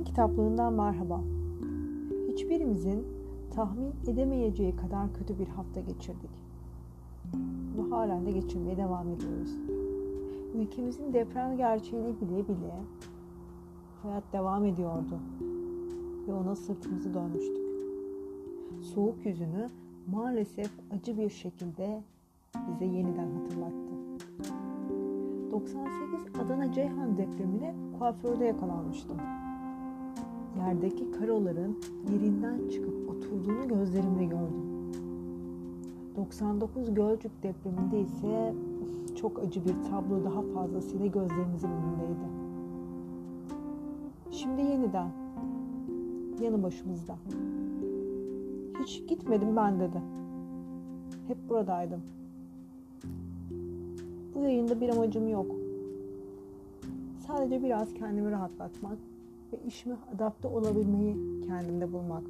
Kader'in kitaplığından merhaba. Hiçbirimizin tahmin edemeyeceği kadar kötü bir hafta geçirdik. Ve halen de geçirmeye devam ediyoruz. Ülkemizin deprem gerçeğini bile bile hayat devam ediyordu. Ve ona sırtımızı dönmüştük. Soğuk yüzünü maalesef acı bir şekilde bize yeniden hatırlattı. 98 Adana Ceyhan depremine kuaförde yakalanmıştım. Yerdeki karoların yerinden çıkıp oturduğunu gözlerimle gördüm. 99 Gölcük depreminde ise çok acı bir tablo daha fazlasıyla gözlerimizin önündeydi. Şimdi yeniden yanı başımızda. Hiç gitmedim ben dedi. Hep buradaydım. Bu yayında bir amacım yok. Sadece biraz kendimi rahatlatmak ve işime adapte olabilmeyi kendimde bulmak.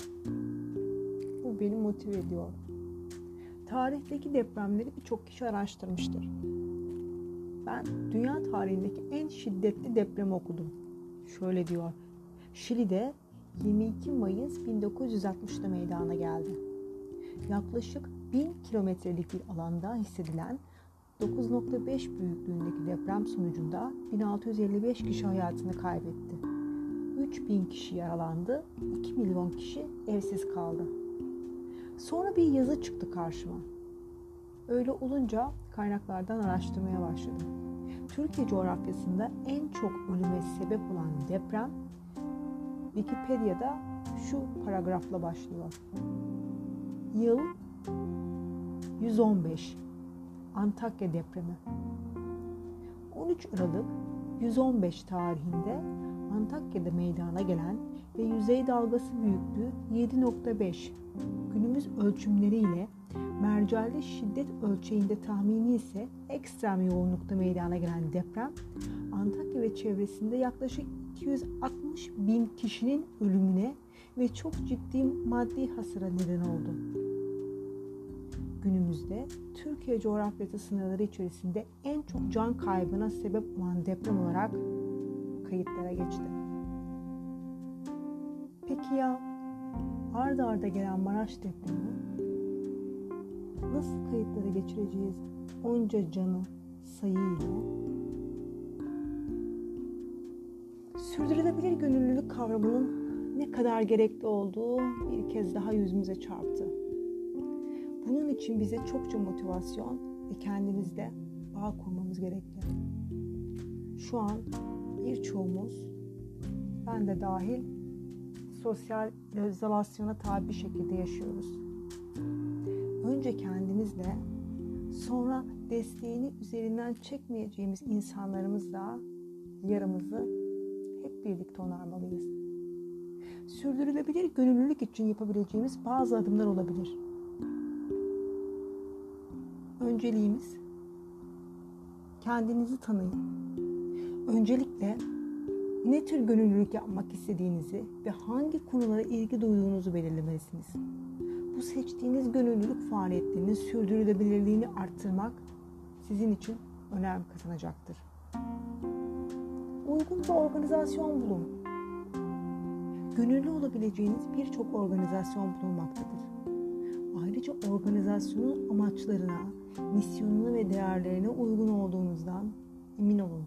Bu beni motive ediyor. Tarihteki depremleri birçok kişi araştırmıştır. Ben dünya tarihindeki en şiddetli depremi okudum. Şöyle diyor. Şili'de 22 Mayıs 1960'da meydana geldi. Yaklaşık 1000 kilometrelik bir alanda hissedilen 9.5 büyüklüğündeki deprem sonucunda 1655 kişi hayatını kaybetti. 3000 kişi yaralandı, 2 milyon kişi evsiz kaldı. Sonra bir yazı çıktı karşıma. Öyle olunca kaynaklardan araştırmaya başladım. Türkiye coğrafyasında en çok ölüme sebep olan deprem Wikipedia'da şu paragrafla başlıyor. Yıl 115 Antakya depremi. 13 Aralık 115 tarihinde Antakya'da meydana gelen ve yüzey dalgası büyüklüğü 7.5 günümüz ölçümleriyle mercalli şiddet ölçeğinde tahmini ise ekstrem yoğunlukta meydana gelen deprem Antakya ve çevresinde yaklaşık 260 bin kişinin ölümüne ve çok ciddi maddi hasara neden oldu. Günümüzde Türkiye coğrafyası sınırları içerisinde en çok can kaybına sebep olan deprem olarak kayıtlara geçti. Peki ya arda arda gelen Maraş depremi nasıl kayıtlara geçireceğiz onca canı sayı ile? Sürdürülebilir gönüllülük kavramının ne kadar gerekli olduğu bir kez daha yüzümüze çarptı. Bunun için bize çokça motivasyon ve kendimizde bağ kurmamız gerekli. Şu an birçoğumuz, ben de dahil, sosyal izolasyona tabi bir şekilde yaşıyoruz. Önce kendimizle, sonra desteğini üzerinden çekmeyeceğimiz insanlarımızla yaramızı hep birlikte onarmalıyız. Sürdürülebilir gönüllülük için yapabileceğimiz bazı adımlar olabilir. Önceliğimiz kendinizi tanıyın. Öncelikle ne tür gönüllülük yapmak istediğinizi ve hangi konulara ilgi duyduğunuzu belirlemelisiniz. Bu seçtiğiniz gönüllülük faaliyetlerinin sürdürülebilirliğini arttırmak sizin için önem kazanacaktır. Uygun bir organizasyon bulun. Gönüllü olabileceğiniz birçok organizasyon bulunmaktadır. Ayrıca organizasyonun amaçlarına, misyonuna ve değerlerine uygun olduğunuzdan emin olun.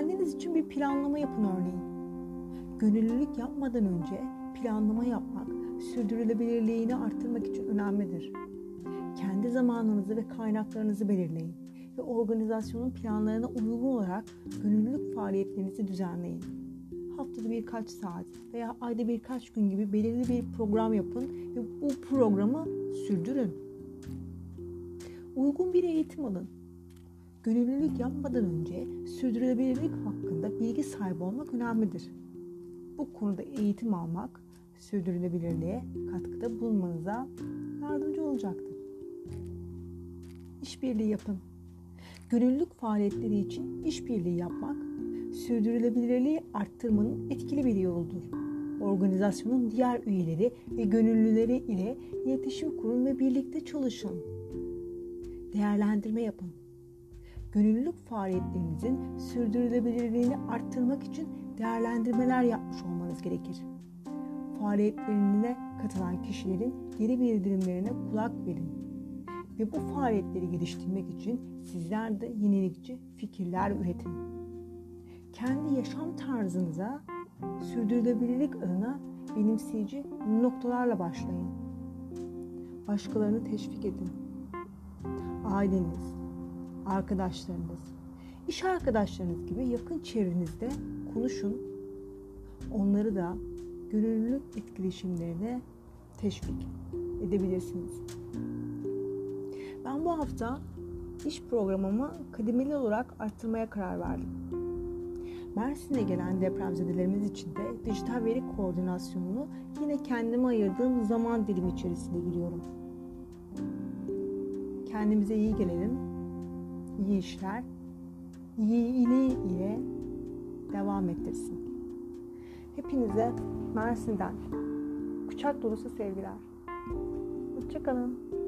Kendiniz için bir planlama yapın örneğin. Gönüllülük yapmadan önce planlama yapmak sürdürülebilirliğini arttırmak için önemlidir. Kendi zamanınızı ve kaynaklarınızı belirleyin ve organizasyonun planlarına uygun olarak gönüllülük faaliyetlerinizi düzenleyin. Haftada birkaç saat veya ayda birkaç gün gibi belirli bir program yapın ve bu programı sürdürün. Uygun bir eğitim alın. Gönüllülük yapmadan önce sürdürülebilirlik hakkında bilgi sahibi olmak önemlidir. Bu konuda eğitim almak sürdürülebilirliğe katkıda bulunmanıza yardımcı olacaktır. İşbirliği yapın. Gönüllülük faaliyetleri için işbirliği yapmak sürdürülebilirliği arttırmanın etkili bir yoludur. Organizasyonun diğer üyeleri ve gönüllüleri ile iletişim kurun ve birlikte çalışın. Değerlendirme yapın. Gönüllülük faaliyetlerinizin sürdürülebilirliğini arttırmak için değerlendirmeler yapmış olmanız gerekir. Faaliyetlerine katılan kişilerin geri bildirimlerine kulak verin ve bu faaliyetleri geliştirmek için sizler de yenilikçi fikirler üretin. Kendi yaşam tarzınıza sürdürülebilirlik adına benimseyici noktalarla başlayın. Başkalarını teşvik edin. Aileniz, arkadaşlarınız, iş arkadaşlarınız gibi yakın çevrenizde konuşun. Onları da gönüllülük etkileşimlerine teşvik edebilirsiniz. Ben bu hafta iş programımı kademeli olarak arttırmaya karar verdim. Mersin'e gelen depremzedelerimiz için de dijital veri koordinasyonunu yine kendime ayırdığım zaman dilimi içerisinde giriyorum. Kendimize iyi gelelim, iyi işler, iyiliği ile devam ettirsin. Hepinize Mersin'den kucak dolusu sevgiler. Hoşçakalın.